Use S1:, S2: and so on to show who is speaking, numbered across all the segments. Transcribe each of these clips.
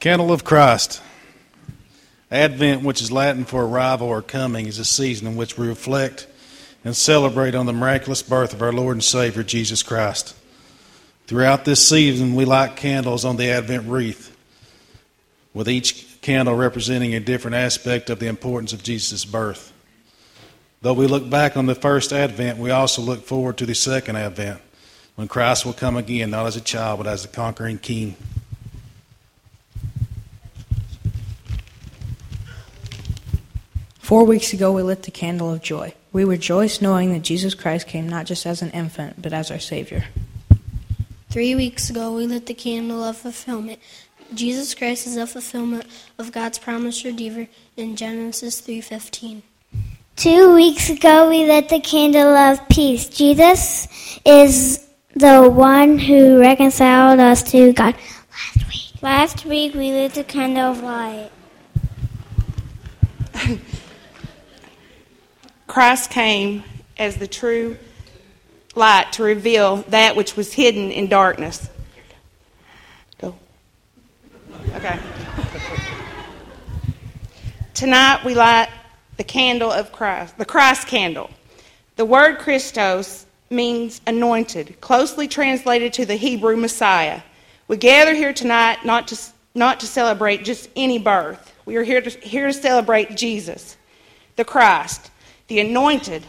S1: Candle of Christ. Advent, which is Latin for arrival or coming, is a season in which we reflect and celebrate on the miraculous birth of our Lord and Savior, Jesus Christ. Throughout this season, we light candles on the Advent wreath, with each candle representing a different aspect of the importance of Jesus' birth. Though we look back on the first Advent, we also look forward to the second Advent, when Christ will come again, not as a child, but as the conquering King.
S2: Four weeks ago, we lit the candle of joy. We rejoice knowing that Jesus Christ came not just as an infant, but as our Savior.
S3: Three weeks ago, we lit the candle of fulfillment. Jesus Christ is the fulfillment of God's promised Redeemer in Genesis 3:15.
S4: Two weeks ago, we lit the candle of peace. Jesus is the one who reconciled us to God. Last week, last week we lit the candle of light.
S5: Christ came as the true light to reveal that which was hidden in darkness. Go. Okay. Tonight we light the candle of Christ, the Christ candle. The word Christos means anointed, closely translated to the Hebrew Messiah. We gather here tonight not to, not to celebrate just any birth. We are here to, here to celebrate Jesus, the Christ the anointed,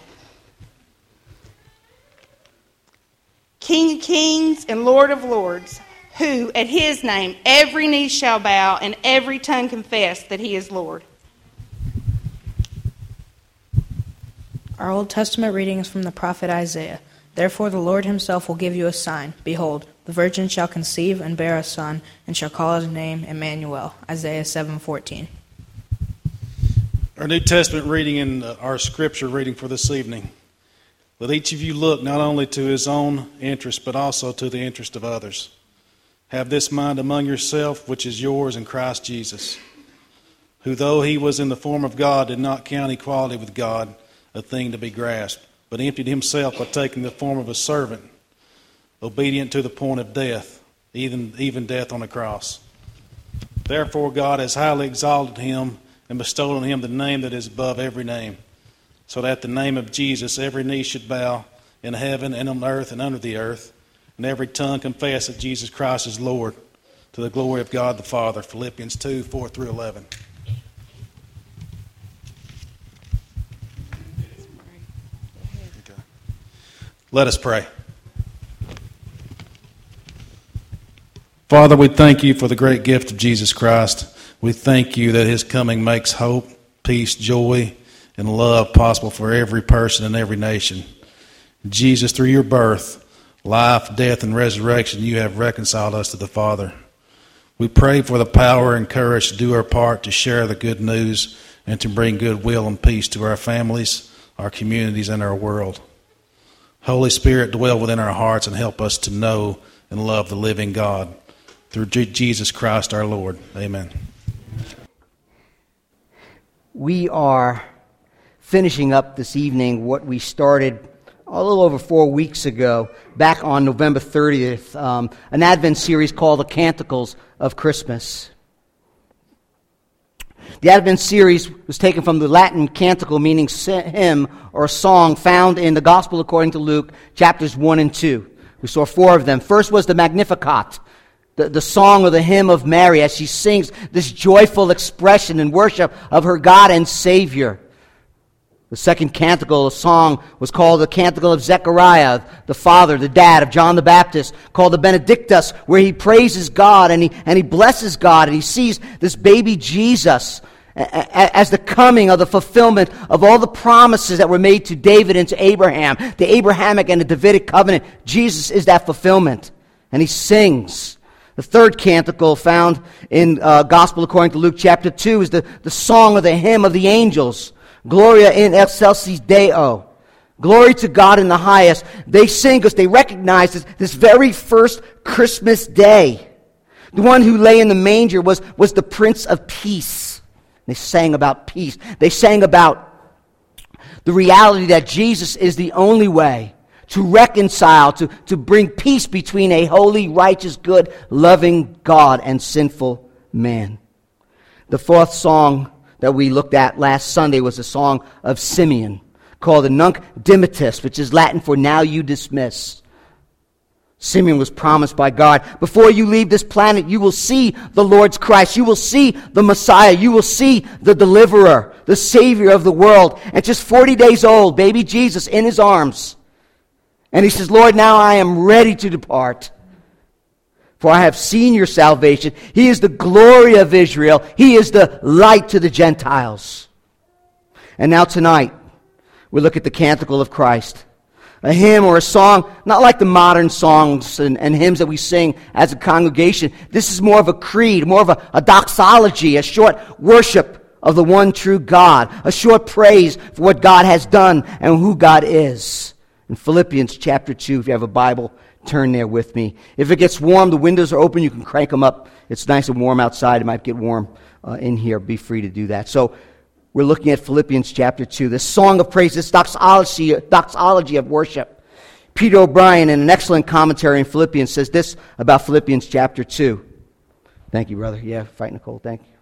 S5: King of kings and Lord of lords, who at his name every knee shall bow and every tongue confess that he is Lord.
S2: Our Old Testament reading is from the prophet Isaiah. Therefore the Lord himself will give you a sign. Behold, the virgin shall conceive and bear a son, and shall call his name Emmanuel. Isaiah 7:14.
S1: Our New Testament reading and our scripture reading for this evening. Let each of you look not only to his own interest, but also to the interest of others. Have this mind among yourself, which is yours in Christ Jesus, who, though he was in the form of God, did not count equality with God a thing to be grasped, but emptied himself by taking the form of a servant, obedient to the point of death, even, even death on a cross. Therefore, God has highly exalted him and bestowed on him the name that is above every name, so that at the name of Jesus every knee should bow in heaven and on earth and under the earth, and every tongue confess that Jesus Christ is Lord, to the glory of God the Father. Philippians 2 4 through 11. Let us pray. Father, we thank you for the great gift of Jesus Christ. We thank you that his coming makes hope, peace, joy, and love possible for every person and every nation. Jesus, through your birth, life, death, and resurrection, you have reconciled us to the Father. We pray for the power and courage to do our part to share the good news and to bring goodwill and peace to our families, our communities, and our world. Holy Spirit, dwell within our hearts and help us to know and love the living God. Through Jesus Christ our Lord. Amen
S6: we are finishing up this evening what we started a little over four weeks ago, back on November 30th, um, an Advent series called The Canticles of Christmas. The Advent series was taken from the Latin canticle, meaning hymn or song, found in the Gospel according to Luke, chapters 1 and 2. We saw four of them. First was the Magnificat, the, the song or the hymn of Mary as she sings this joyful expression and worship of her God and Savior. The second canticle, a song, was called the Canticle of Zechariah, the father, the dad of John the Baptist, called the Benedictus, where he praises God and he, and he blesses God and he sees this baby Jesus as the coming of the fulfillment of all the promises that were made to David and to Abraham, the Abrahamic and the Davidic covenant. Jesus is that fulfillment. And he sings. The third canticle found in uh, Gospel according to Luke chapter 2 is the, the song of the hymn of the angels. Gloria in excelsis Deo. Glory to God in the highest. They sing because they recognize this, this very first Christmas day. The one who lay in the manger was, was the Prince of Peace. They sang about peace. They sang about the reality that Jesus is the only way to reconcile, to, to bring peace between a holy, righteous, good, loving God and sinful man. The fourth song that we looked at last Sunday was a song of Simeon called the Nunc Dimittis, which is Latin for now you dismiss. Simeon was promised by God, before you leave this planet, you will see the Lord's Christ. You will see the Messiah. You will see the deliverer, the Savior of the world. And just 40 days old, baby Jesus in his arms. And he says, Lord, now I am ready to depart. For I have seen your salvation. He is the glory of Israel. He is the light to the Gentiles. And now tonight, we look at the canticle of Christ a hymn or a song, not like the modern songs and, and, hymns that we sing as a congregation. This is more of a creed, more of a, a doxology, a short worship of the one true God, a short praise for what God has done and who God is. In Philippians chapter 2, if you have a Bible, turn there with me. If it gets warm, the windows are open, you can crank them up. It's nice and warm outside. It might get warm uh, in here. Be free to do that. So, we're looking at Philippians chapter 2, this song of praise, this doxology, doxology of worship. Peter O'Brien, in an excellent commentary in Philippians, says this about Philippians chapter 2. Thank you, brother. Yeah, fight Nicole. Thank you.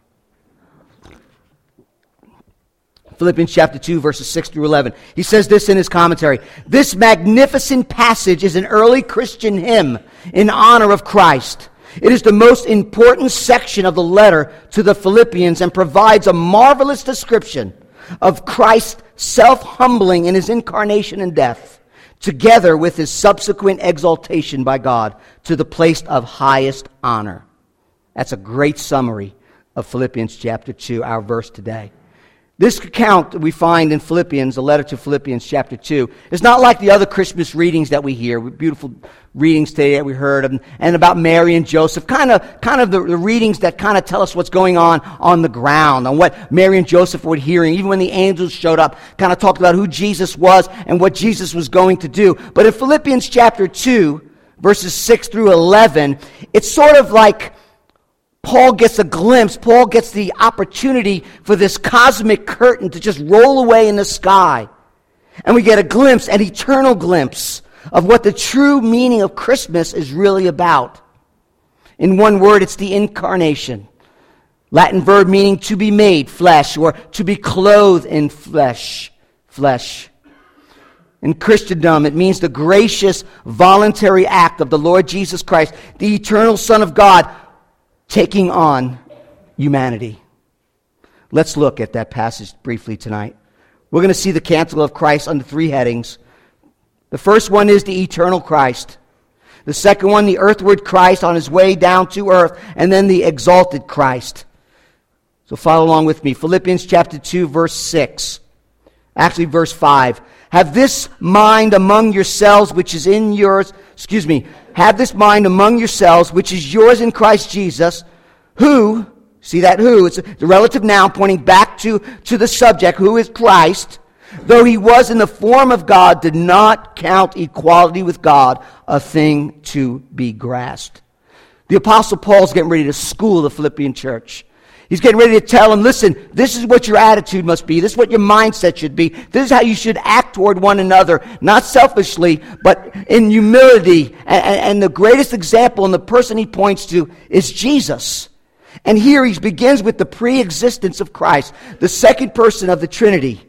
S6: Philippians chapter 2, verses 6 through 11. He says this in his commentary This magnificent passage is an early Christian hymn in honor of Christ. It is the most important section of the letter to the Philippians and provides a marvelous description of Christ's self humbling in his incarnation and death, together with his subsequent exaltation by God to the place of highest honor. That's a great summary of Philippians chapter 2, our verse today. This account that we find in Philippians, a letter to Philippians chapter 2, is not like the other Christmas readings that we hear, beautiful readings today that we heard, and, and about Mary and Joseph, kind of, kind of the, the readings that kind of tell us what's going on on the ground, on what Mary and Joseph were hearing, even when the angels showed up, kind of talked about who Jesus was and what Jesus was going to do. But in Philippians chapter 2, verses 6 through 11, it's sort of like Paul gets a glimpse, Paul gets the opportunity for this cosmic curtain to just roll away in the sky. And we get a glimpse, an eternal glimpse, of what the true meaning of Christmas is really about. In one word, it's the incarnation. Latin verb meaning to be made flesh or to be clothed in flesh. Flesh. In Christendom, it means the gracious, voluntary act of the Lord Jesus Christ, the eternal Son of God, taking on humanity. Let's look at that passage briefly tonight. We're going to see the canticle of Christ under three headings. The first one is the eternal Christ. The second one, the earthward Christ on his way down to earth, and then the exalted Christ. So follow along with me. Philippians chapter 2, verse 6. Actually, verse 5. Have this mind among yourselves, which is in yours, excuse me, have this mind among yourselves, which is yours in Christ Jesus, who, see that who, it's the relative noun pointing back to, to the subject, who is Christ, though he was in the form of God, did not count equality with God a thing to be grasped. The Apostle Paul's getting ready to school the Philippian church. He's getting ready to tell them, listen, this is what your attitude must be. This is what your mindset should be. This is how you should act toward one another, not selfishly, but in humility. And, and the greatest example and the person he points to is Jesus. And here he begins with the pre-existence of Christ, the second person of the Trinity.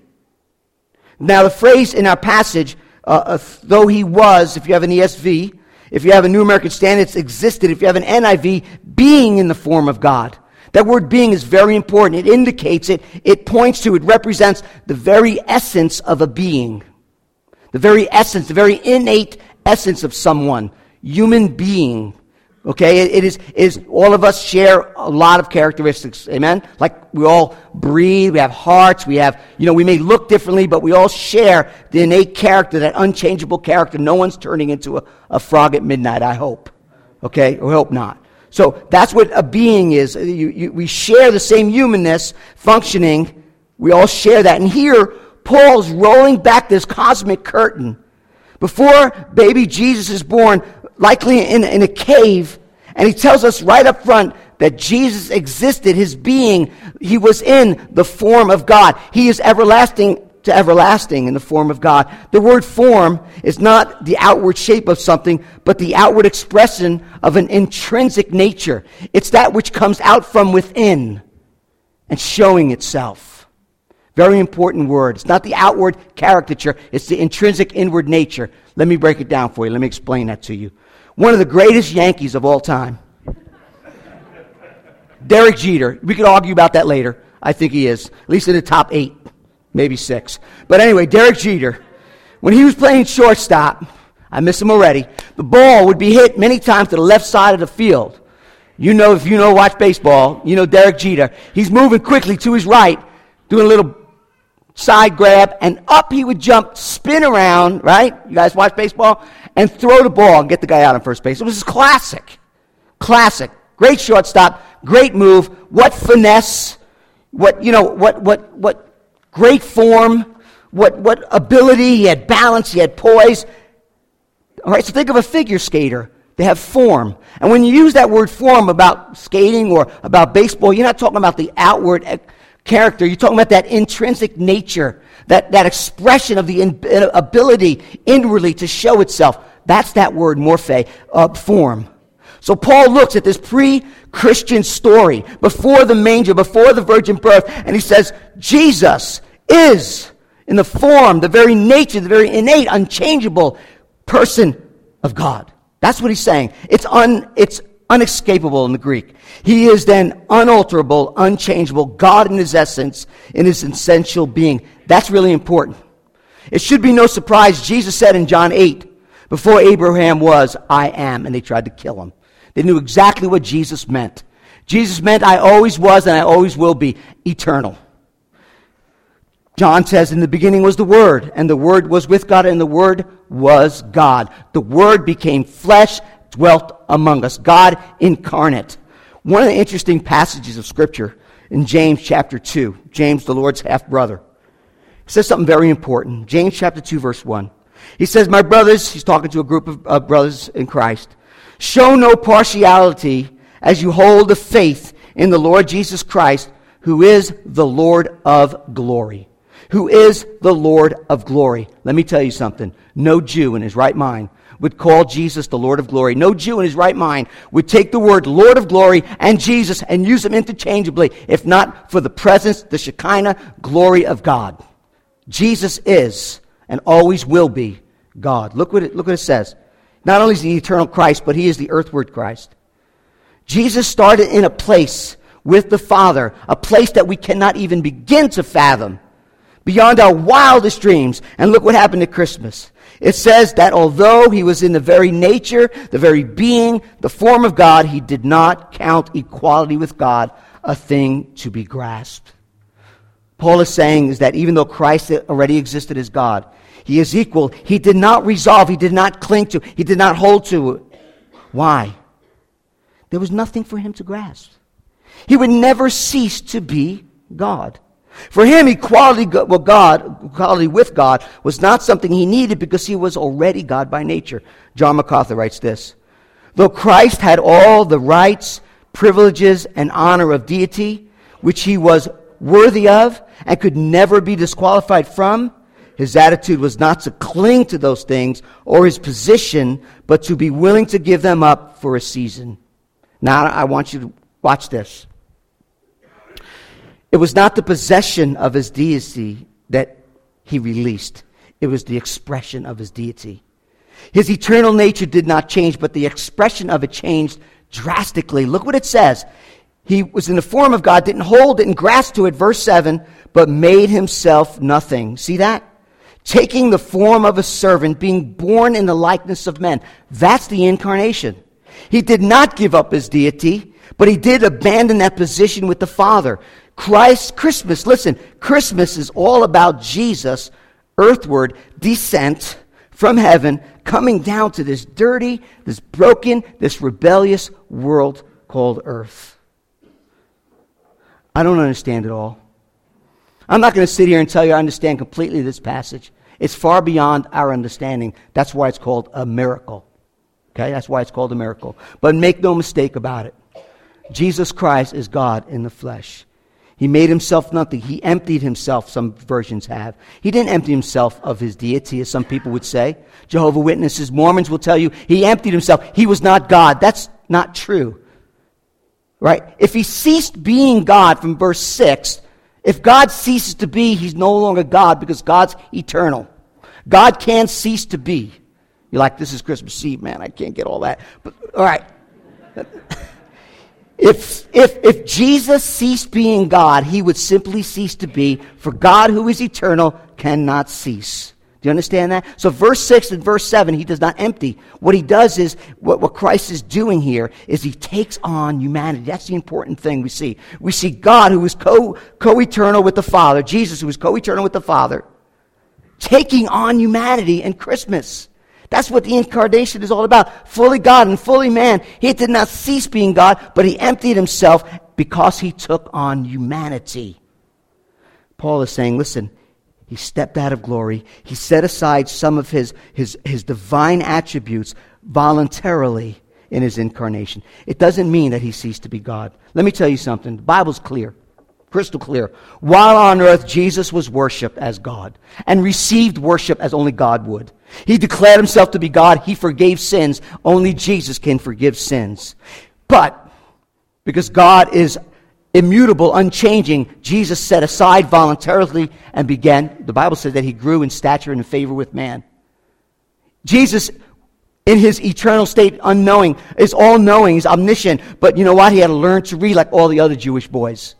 S6: Now, the phrase in our passage, uh, uh, though he was, if you have an ESV, if you have a New American Standard, it's existed. If you have an NIV, being in the form of God. That word being is very important. It indicates it, it points to, it represents the very essence of a being. The very essence, the very innate essence of someone. Human being. Okay, it, it is, is, all of us share a lot of characteristics. Amen? Like we all breathe, we have hearts, we have, you know, we may look differently, but we all share the innate character, that unchangeable character. No one's turning into a, a frog at midnight, I hope. Okay, or hope not. So that's what a being is. You, you, we share the same humanness functioning. We all share that. And here, Paul's rolling back this cosmic curtain. Before baby Jesus is born, likely in, in a cave, and he tells us right up front that Jesus existed, his being, he was in the form of God. He is everlasting to everlasting in the form of God. The word form is not the outward shape of something, but the outward expression of an intrinsic nature. It's that which comes out from within and showing itself. Very important word. It's not the outward caricature, it's the intrinsic inward nature. Let me break it down for you. Let me explain that to you. One of the greatest Yankees of all time, Derek Jeter. We could argue about that later. I think he is, at least in the top eight maybe six. But anyway, Derek Jeter, when he was playing shortstop, I miss him already, the ball would be hit many times to the left side of the field. You know, if you know, watch baseball, you know Derek Jeter. He's moving quickly to his right, doing a little side grab, and up he would jump, spin around, right? You guys watch baseball? And throw the ball and get the guy out on first base. It was classic. Classic. Great shortstop, great move. What finesse, what, you know, what, what, what great form, what, what ability, he had balance, he had poise. All right, so think of a figure skater. They have form. And when you use that word form about skating or about baseball, you're not talking about the outward character. You're talking about that intrinsic nature, that, that expression of the in, ability inwardly to show itself. That's that word, morphe, uh, form. So Paul looks at this pre-Christian story before the manger, before the virgin birth, and he says, Jesus is in the form, the very nature, the very innate, unchangeable person of God. That's what he's saying. It's un, it's unescapable in the Greek. He is then unalterable, unchangeable, God in his essence, in his essential being. That's really important. It should be no surprise, Jesus said in John 8, before Abraham was, I am, and they tried to kill him. They knew exactly what Jesus meant. Jesus meant, I always was and I always will be eternal. John says, In the beginning was the Word, and the Word was with God, and the Word was God. The Word became flesh, dwelt among us. God incarnate. One of the interesting passages of Scripture in James chapter 2, James, the Lord's half brother, says something very important. James chapter 2, verse 1. He says, My brothers, he's talking to a group of uh, brothers in Christ. Show no partiality as you hold the faith in the Lord Jesus Christ, who is the Lord of glory. Who is the Lord of glory. Let me tell you something. No Jew in his right mind would call Jesus the Lord of glory. No Jew in his right mind would take the word Lord of glory and Jesus and use them interchangeably, if not for the presence, the Shekinah glory of God. Jesus is and always will be God. Look what it, look what it says. Not only is he the eternal Christ, but he is the earthward Christ. Jesus started in a place with the Father, a place that we cannot even begin to fathom, beyond our wildest dreams. And look what happened at Christmas. It says that although he was in the very nature, the very being, the form of God, he did not count equality with God a thing to be grasped. Paul is saying is that even though Christ already existed as God, he is equal. He did not resolve, he did not cling to, he did not hold to. Why? There was nothing for him to grasp. He would never cease to be God. For him, equality with God, equality with God was not something he needed because he was already God by nature. John MacArthur writes this Though Christ had all the rights, privileges, and honor of deity, which he was worthy of and could never be disqualified from, his attitude was not to cling to those things or his position, but to be willing to give them up for a season. Now, I want you to watch this. It was not the possession of his deity that he released, it was the expression of his deity. His eternal nature did not change, but the expression of it changed drastically. Look what it says. He was in the form of God, didn't hold, didn't grasp to it, verse 7, but made himself nothing. See that? Taking the form of a servant, being born in the likeness of men. That's the incarnation. He did not give up his deity, but he did abandon that position with the Father. Christ, Christmas, listen, Christmas is all about Jesus, earthward descent from heaven, coming down to this dirty, this broken, this rebellious world called earth. I don't understand it all. I'm not going to sit here and tell you I understand completely this passage. It's far beyond our understanding. That's why it's called a miracle. Okay? That's why it's called a miracle. But make no mistake about it. Jesus Christ is God in the flesh. He made himself nothing. He emptied himself, some versions have. He didn't empty himself of his deity, as some people would say. Jehovah Witnesses, Mormons will tell you he emptied himself. He was not God. That's not true. Right? If he ceased being God from verse 6, if God ceases to be, he's no longer God because God's eternal. God can't cease to be. You're like, this is Christmas Eve, man. I can't get all that. But, all right. If, if, if Jesus ceased being God, he would simply cease to be, for God who is eternal cannot cease. Do you understand that? So, verse 6 and verse 7, he does not empty. What he does is, what, what Christ is doing here is he takes on humanity. That's the important thing we see. We see God, who is co eternal with the Father, Jesus, who is co eternal with the Father, taking on humanity in Christmas. That's what the incarnation is all about. Fully God and fully man. He did not cease being God, but he emptied himself because he took on humanity. Paul is saying, listen, he stepped out of glory. He set aside some of his, his, his divine attributes voluntarily in his incarnation. It doesn't mean that he ceased to be God. Let me tell you something. The Bible's clear crystal clear. While on earth, Jesus was worshiped as God and received worship as only God would. He declared himself to be God. He forgave sins. Only Jesus can forgive sins. But because God is immutable, unchanging, Jesus set aside voluntarily and began, the Bible says that he grew in stature and in favor with man. Jesus, in his eternal state, unknowing, is all knowing, he's omniscient, but you know what? He had to learn to read like all the other Jewish boys.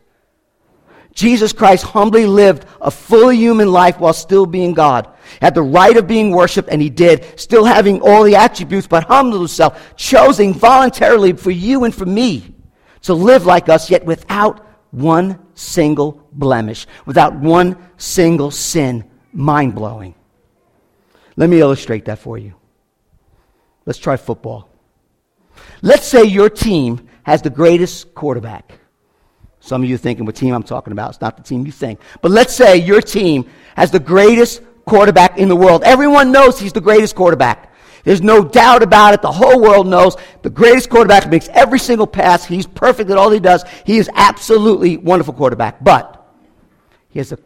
S6: Jesus Christ humbly lived a fully human life while still being God. Had the right of being worshiped, and he did, still having all the attributes, but humbled himself, choosing voluntarily for you and for me to live like us, yet without one single blemish, without one single sin. Mind blowing. Let me illustrate that for you. Let's try football. Let's say your team has the greatest quarterback. Some of you thinking what team I'm talking about. It's not the team you think. But let's say your team has the greatest quarterback in the world. Everyone knows he's the greatest quarterback. There's no doubt about it. The whole world knows the greatest quarterback makes every single pass. He's perfect at all he does. He is absolutely wonderful quarterback. But he has a,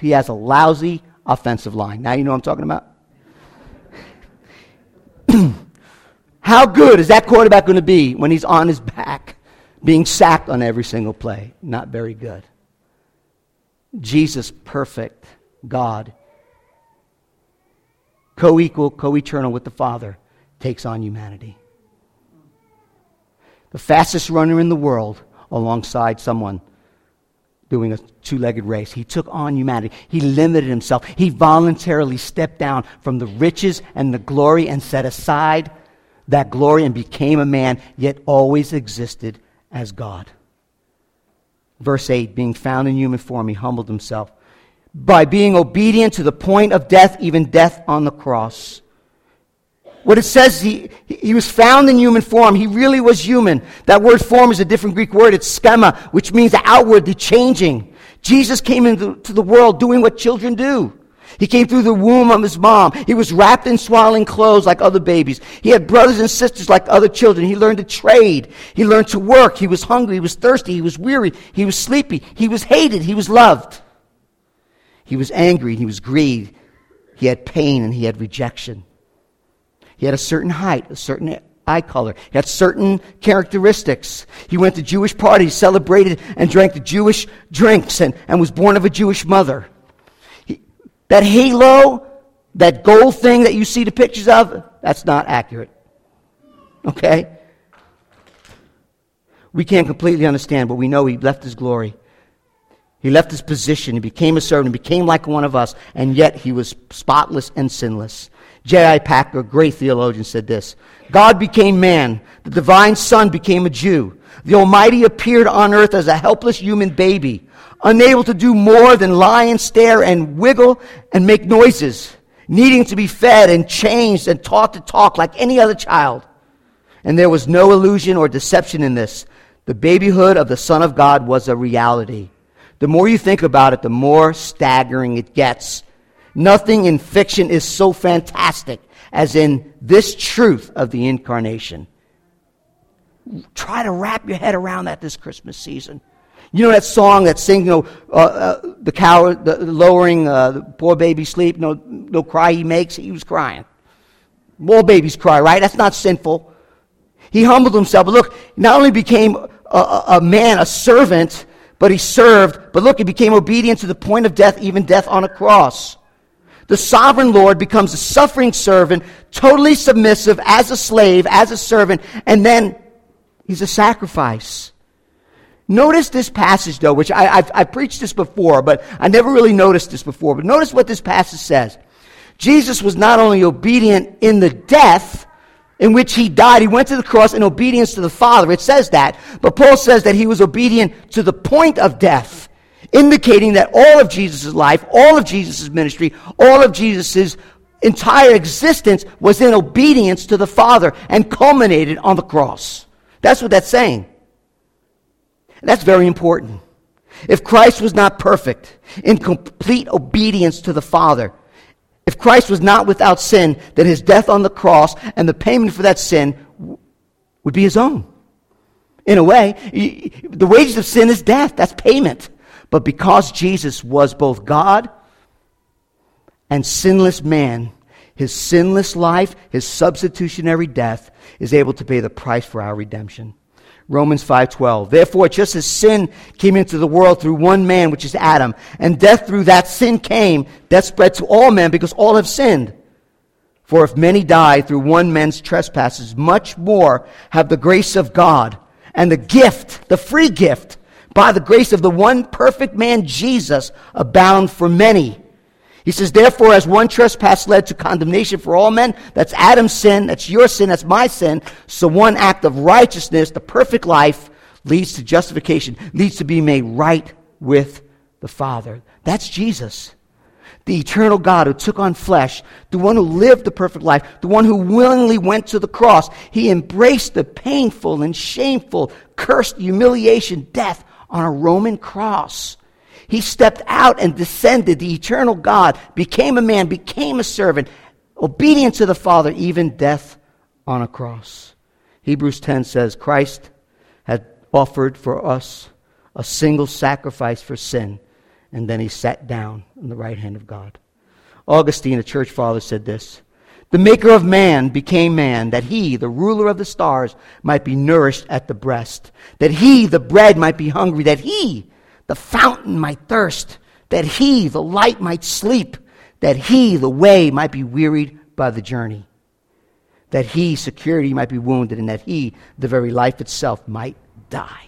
S6: he has a lousy offensive line. Now you know what I'm talking about? How good is that quarterback going to be when he's on his back? being sacked on every single play. Not very good. Jesus, perfect God, co equal, co eternal with the Father, takes on humanity. The fastest runner in the world, alongside someone doing a two legged race. He took on humanity. He limited himself. He voluntarily stepped down from the riches and the glory and set aside that glory and became a man, yet always existed as God. Verse 8 being found in human form, he humbled himself by being obedient to the point of death, even death on the cross. What it says, he, he was found in human form. He really was human. That word form is a different Greek word. It's schema, which means the outward, the changing. Jesus came into the world doing what children do. He came through the womb of his mom. He was wrapped in swaddling clothes like other babies. He had brothers and sisters like other children. He learned to trade. He learned to work. He was hungry. He was thirsty. He was weary. He was sleepy. He was hated. He was loved. He was angry. He was grieved. He had pain and he had rejection. He had a certain height, a certain eye color. He had certain characteristics. He went to Jewish parties, celebrated and drank the Jewish drinks, and, and was born of a Jewish mother. That halo, that gold thing that you see the pictures of, that's not accurate. Okay? We can't completely understand, but we know he left his glory. He left his position. He became a servant. He became like one of us, and yet he was spotless and sinless. J.I. Packer, a great theologian, said this God became man. The divine Son became a Jew. The Almighty appeared on earth as a helpless human baby unable to do more than lie and stare and wiggle and make noises, needing to be fed and changed and taught to talk like any other child. And there was no illusion or deception in this. The babyhood of the Son of God was a reality. The more you think about it, the more staggering it gets. Nothing in fiction is so fantastic as in this truth of the incarnation. Try to wrap your head around that this Christmas season. You know that song that sings, you know, uh, uh, the cow, the, lowering uh, the poor baby sleep, no, no cry he makes, he was crying. More babies cry, right? That's not sinful. He humbled himself. But look, not only became a, a man, a servant, but he served. But look, he became obedient to the point of death, even death on a cross. The sovereign Lord becomes a suffering servant, totally submissive as a slave, as a servant, and then he's a sacrifice. Notice this passage, though, which I, have I've preached this before, but I never really noticed this before. But notice what this passage says. Jesus was not only obedient in the death in which he died, he went to the cross in obedience to the Father. It says that. But Paul says that he was obedient to the point of death, indicating that all of Jesus' life, all of Jesus' ministry, all of Jesus' entire existence was in obedience to the Father and culminated on the cross. That's what that's saying. That's very important. If Christ was not perfect, in complete obedience to the Father, if Christ was not without sin, then his death on the cross and the payment for that sin would be his own. In a way, the wages of sin is death. That's payment. But because Jesus was both God and sinless man, his sinless life, his substitutionary death, is able to pay the price for our redemption. Romans 5:12. Therefore, just as sin came into the world through one man, which is Adam, and death through that sin came, death spread to all men because all have sinned. For if many die through one man's trespasses, much more have the grace of God and the gift, the free gift, by the grace of the one perfect man Jesus, abound for many. He says, therefore, as one trespass led to condemnation for all men, that's Adam's sin, that's your sin, that's my sin. So one act of righteousness, the perfect life, leads to justification, leads to being made right with the Father. That's Jesus. The eternal God who took on flesh, the one who lived the perfect life, the one who willingly went to the cross. He embraced the painful and shameful, cursed humiliation, death on a Roman cross. He stepped out and descended. The eternal God became a man, became a servant, obedient to the Father, even death on a cross. Hebrews 10 says, Christ had offered for us a single sacrifice for sin, and then he sat down on the right hand of God. Augustine, a church father, said this The maker of man became man, that he, the ruler of the stars, might be nourished at the breast, that he, the bread, might be hungry, that he, the fountain might thirst, that he, the light, might sleep, that he, the way, might be wearied by the journey, that he, security, might be wounded, and that he, the very life itself, might die.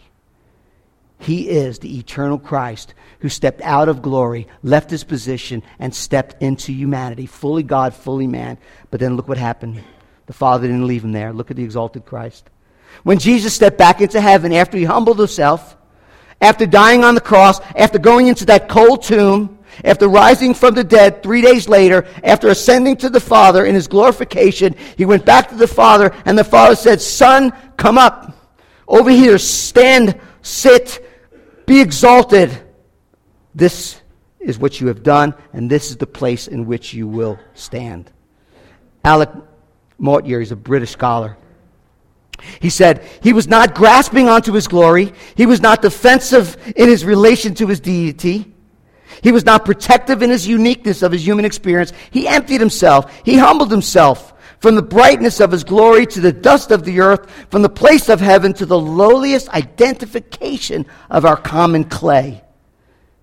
S6: He is the eternal Christ who stepped out of glory, left his position, and stepped into humanity, fully God, fully man. But then look what happened. The Father didn't leave him there. Look at the exalted Christ. When Jesus stepped back into heaven after he humbled himself, after dying on the cross, after going into that cold tomb, after rising from the dead three days later, after ascending to the Father in his glorification, he went back to the Father, and the Father said, Son, come up. Over here, stand, sit, be exalted. This is what you have done, and this is the place in which you will stand. Alec Motyer is a British scholar. He said he was not grasping onto his glory. He was not defensive in his relation to his deity. He was not protective in his uniqueness of his human experience. He emptied himself. He humbled himself from the brightness of his glory to the dust of the earth, from the place of heaven to the lowliest identification of our common clay.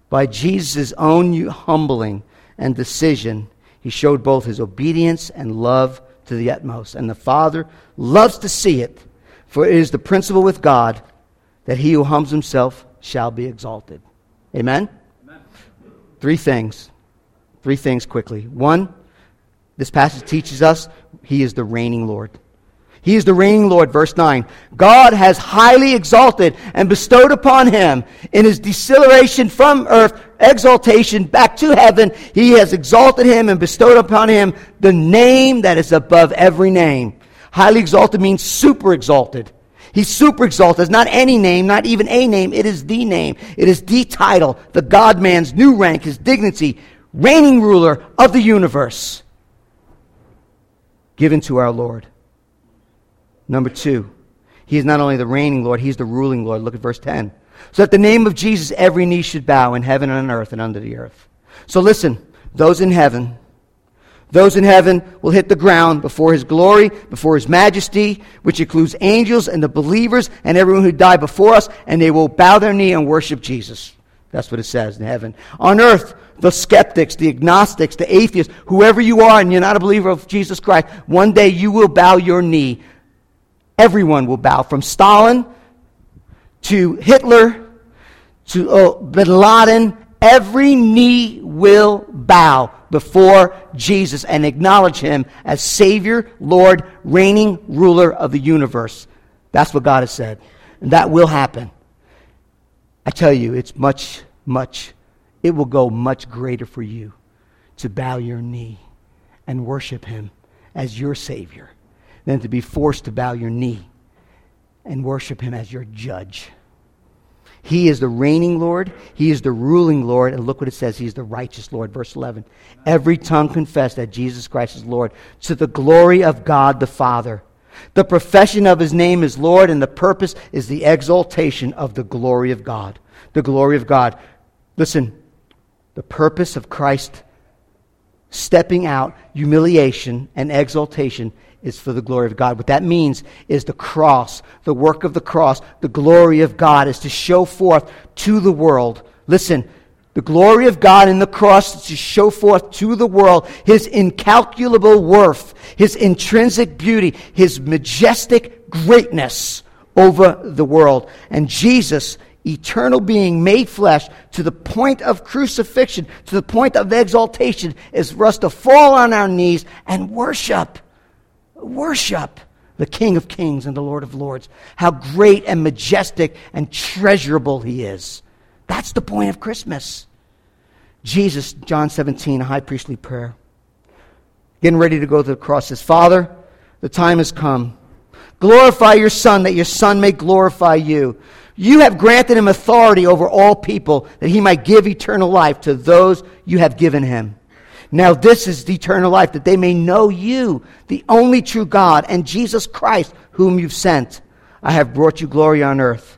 S6: By Jesus' own humbling and decision, he showed both his obedience and love to the utmost. And the Father loves to see it, for it is the principle with God that he who humbles himself shall be exalted. Amen? Amen? Three things. Three things quickly. One, this passage teaches us he is the reigning Lord. He is the reigning Lord. Verse 9. God has highly exalted and bestowed upon him in his deceleration from earth, exaltation back to heaven. He has exalted him and bestowed upon him the name that is above every name. Highly exalted means super exalted. He's super exalted. It's not any name, not even a name. It is the name. It is the title, the God man's new rank, his dignity, reigning ruler of the universe given to our Lord. Number two, he is not only the reigning Lord, he's the ruling Lord. Look at verse 10. So at the name of Jesus, every knee should bow in heaven and on earth and under the earth. So listen, those in heaven, those in heaven will hit the ground before his glory, before his majesty, which includes angels and the believers and everyone who died before us, and they will bow their knee and worship Jesus. That's what it says in heaven. On earth, the skeptics, the agnostics, the atheists, whoever you are and you're not a believer of Jesus Christ, one day you will bow your knee. Everyone will bow, from Stalin to Hitler to oh, bin Laden. Every knee will bow before Jesus and acknowledge him as Savior, Lord, reigning ruler of the universe. That's what God has said. And that will happen. I tell you, it's much, much, it will go much greater for you to bow your knee and worship Him as your Savior than to be forced to bow your knee and worship Him as your judge. He is the reigning Lord. He is the ruling Lord. And look what it says. He is the righteous Lord. Verse 11. Every tongue confess that Jesus Christ is Lord to the glory of God the Father. The profession of his name is Lord, and the purpose is the exaltation of the glory of God. The glory of God. Listen, the purpose of Christ stepping out, humiliation and exaltation is for the glory of God. What that means is the cross, the work of the cross, the glory of God is to show forth to the world. Listen, the glory of God in the cross is to show forth to the world his incalculable worth, his intrinsic beauty, his majestic greatness over the world. And Jesus, eternal being made flesh, to the point of crucifixion, to the point of exaltation, is for us to fall on our knees and worship. Worship the King of Kings and the Lord of Lords. How great and majestic and treasurable he is. That's the point of Christmas. Jesus, John 17, a high priestly prayer. Getting ready to go to the cross says, Father, the time has come. Glorify your Son, that your Son may glorify you. You have granted him authority over all people, that he might give eternal life to those you have given him. Now, this is the eternal life, that they may know you, the only true God, and Jesus Christ, whom you've sent. I have brought you glory on earth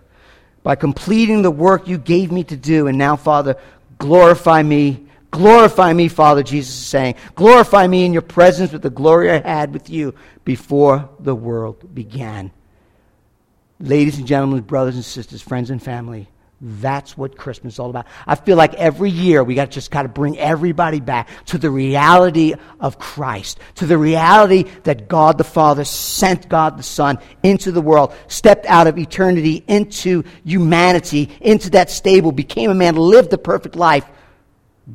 S6: by completing the work you gave me to do. And now, Father, glorify me. Glorify me, Father, Jesus is saying. Glorify me in your presence with the glory I had with you before the world began. Ladies and gentlemen, brothers and sisters, friends and family, that's what Christmas is all about. I feel like every year we got to just got to bring everybody back to the reality of Christ, to the reality that God the Father sent God the Son into the world, stepped out of eternity into humanity, into that stable, became a man, lived the perfect life,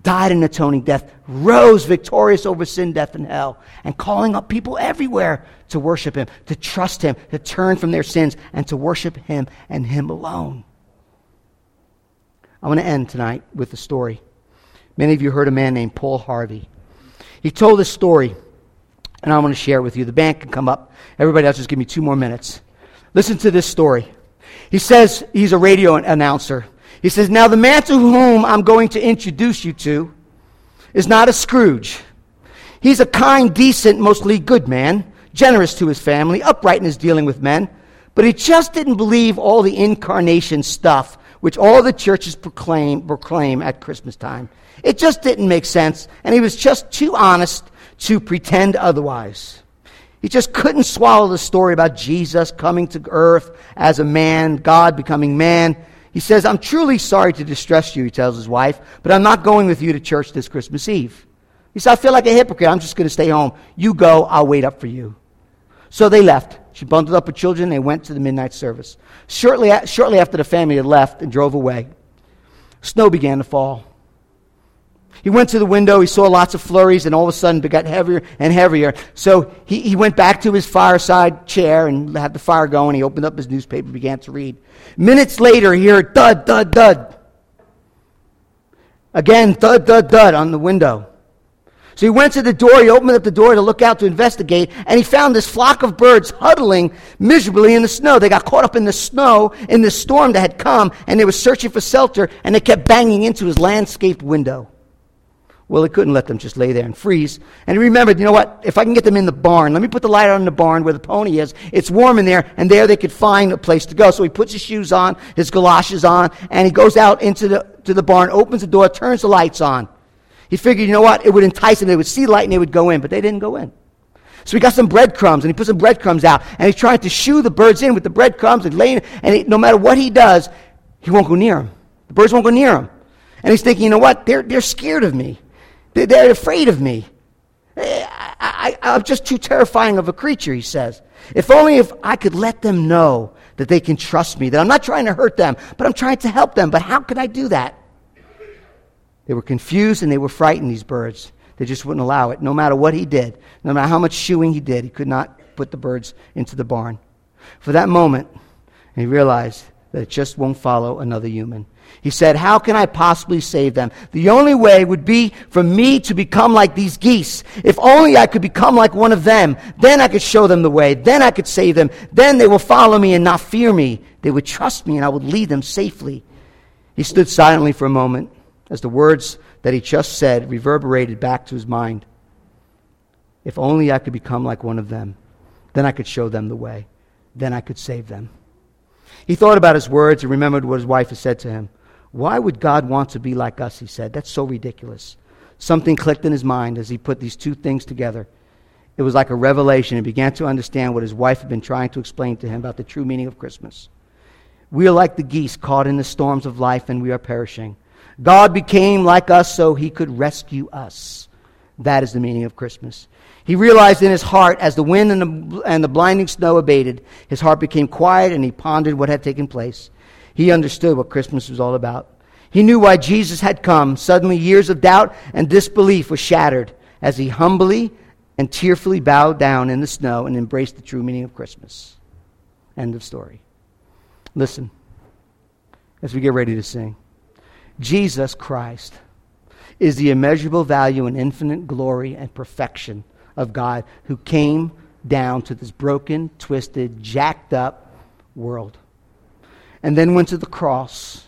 S6: died an atoning death, rose victorious over sin, death, and hell, and calling up people everywhere to worship Him, to trust Him, to turn from their sins, and to worship Him and Him alone. I want to end tonight with a story. Many of you heard a man named Paul Harvey. He told this story, and I want to share it with you. The band can come up. Everybody else, just give me two more minutes. Listen to this story. He says he's a radio announcer. He says, Now the man to whom I'm going to introduce you to is not a Scrooge. He's a kind, decent, mostly good man, generous to his family, upright in his dealing with men, but he just didn't believe all the incarnation stuff which all the churches proclaim, proclaim at Christmas time. It just didn't make sense, and he was just too honest to pretend otherwise. He just couldn't swallow the story about Jesus coming to earth as a man, God becoming man. He says, I'm truly sorry to distress you, he tells his wife, but I'm not going with you to church this Christmas Eve. He said, I feel like a hypocrite. I'm just going to stay home. You go, I'll wait up for you. So they left. She bundled up her children. and They went to the midnight service. Shortly, shortly after the family had left and drove away, snow began to fall. He went to the window. He saw lots of flurries, and all of a sudden it got heavier and heavier. So he, he went back to his fireside chair and had the fire going. He opened up his newspaper and began to read. Minutes later, he heard thud, thud, thud. Again, thud, thud, thud on the window. So he went to the door, he opened up the door to look out to investigate, and he found this flock of birds huddling miserably in the snow. They got caught up in the snow in the storm that had come, and they were searching for shelter, and they kept banging into his landscaped window. Well, he couldn't let them just lay there and freeze. And he remembered, you know what? If I can get them in the barn, let me put the light on in the barn where the pony is. It's warm in there, and there they could find a place to go. So he puts his shoes on, his galoshes on, and he goes out into the, to the barn, opens the door, turns the lights on. He figured, you know what? It would entice them. They would see light and they would go in, but they didn't go in. So he got some breadcrumbs and he put some breadcrumbs out and he's trying to shoo the birds in with the breadcrumbs and laying, and he, no matter what he does, he won't go near them. The birds won't go near him. And he's thinking, you know what? They're, they're scared of me. They're, they're afraid of me. Eh, I, I, I'm just too terrifying of a creature, he says. If only if I could let them know that they can trust me, that I'm not trying to hurt them, but I'm trying to help them. But how could I do that? They were confused and they were frightened, these birds. They just wouldn't allow it. No matter what he did, no matter how much shooing he did, he could not put the birds into the barn. For that moment, he realized that it just won't follow another human. He said, How can I possibly save them? The only way would be for me to become like these geese. If only I could become like one of them. Then I could show them the way. Then I could save them. Then they will follow me and not fear me. They would trust me and I would lead them safely. He stood silently for a moment as the words that he just said reverberated back to his mind. If only I could become like one of them. Then I could show them the way. Then I could save them. He thought about his words and remembered what his wife had said to him. Why would God want to be like us? He said. That's so ridiculous. Something clicked in his mind as he put these two things together. It was like a revelation. He began to understand what his wife had been trying to explain to him about the true meaning of Christmas. We are like the geese caught in the storms of life and we are perishing. God became like us so he could rescue us. That is the meaning of Christmas. He realized in his heart, as the wind and the, and the blinding snow abated, his heart became quiet and he pondered what had taken place. He understood what Christmas was all about. He knew why Jesus had come. Suddenly, years of doubt and disbelief were shattered as he humbly and tearfully bowed down in the snow and embraced the true meaning of Christmas. End of story. Listen as we get ready to sing. Jesus Christ is the immeasurable value and infinite glory and perfection of God who came down to this broken, twisted, jacked up world and then went to the cross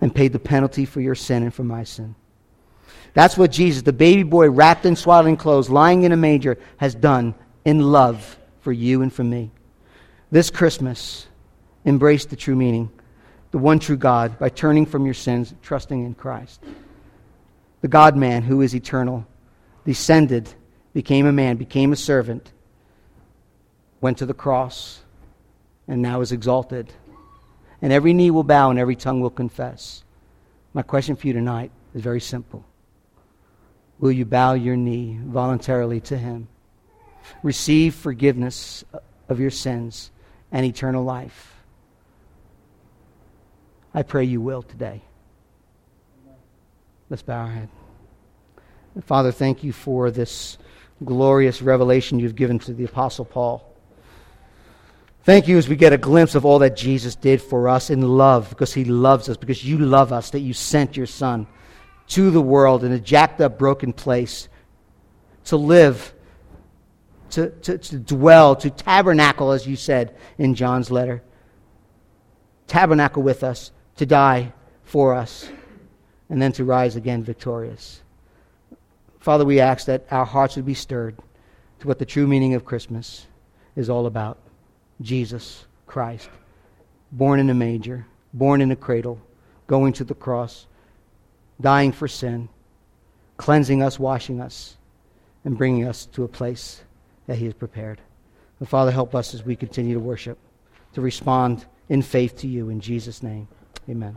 S6: and paid the penalty for your sin and for my sin. That's what Jesus, the baby boy wrapped in swaddling clothes, lying in a manger, has done in love for you and for me. This Christmas, embrace the true meaning, the one true God, by turning from your sins, trusting in Christ. The God man who is eternal descended, became a man, became a servant, went to the cross, and now is exalted and every knee will bow and every tongue will confess. My question for you tonight is very simple Will you bow your knee voluntarily to Him? Receive forgiveness of your sins and eternal life. I pray you will today. Let's bow our head. Father, thank you for this glorious revelation you've given to the Apostle Paul. Thank you as we get a glimpse of all that Jesus did for us in love, because he loves us, because you love us, that you sent your Son to the world in a jacked up, broken place to live, to, to, to dwell, to tabernacle, as you said in John's letter. Tabernacle with us, to die for us, and then to rise again victorious. Father, we ask that our hearts would be stirred to what the true meaning of Christmas is all about. Jesus Christ, born in a manger, born in a cradle, going to the cross, dying for sin, cleansing us, washing us, and bringing us to a place that He has prepared. And Father, help us as we continue to worship, to respond in faith to you. In Jesus' name, amen.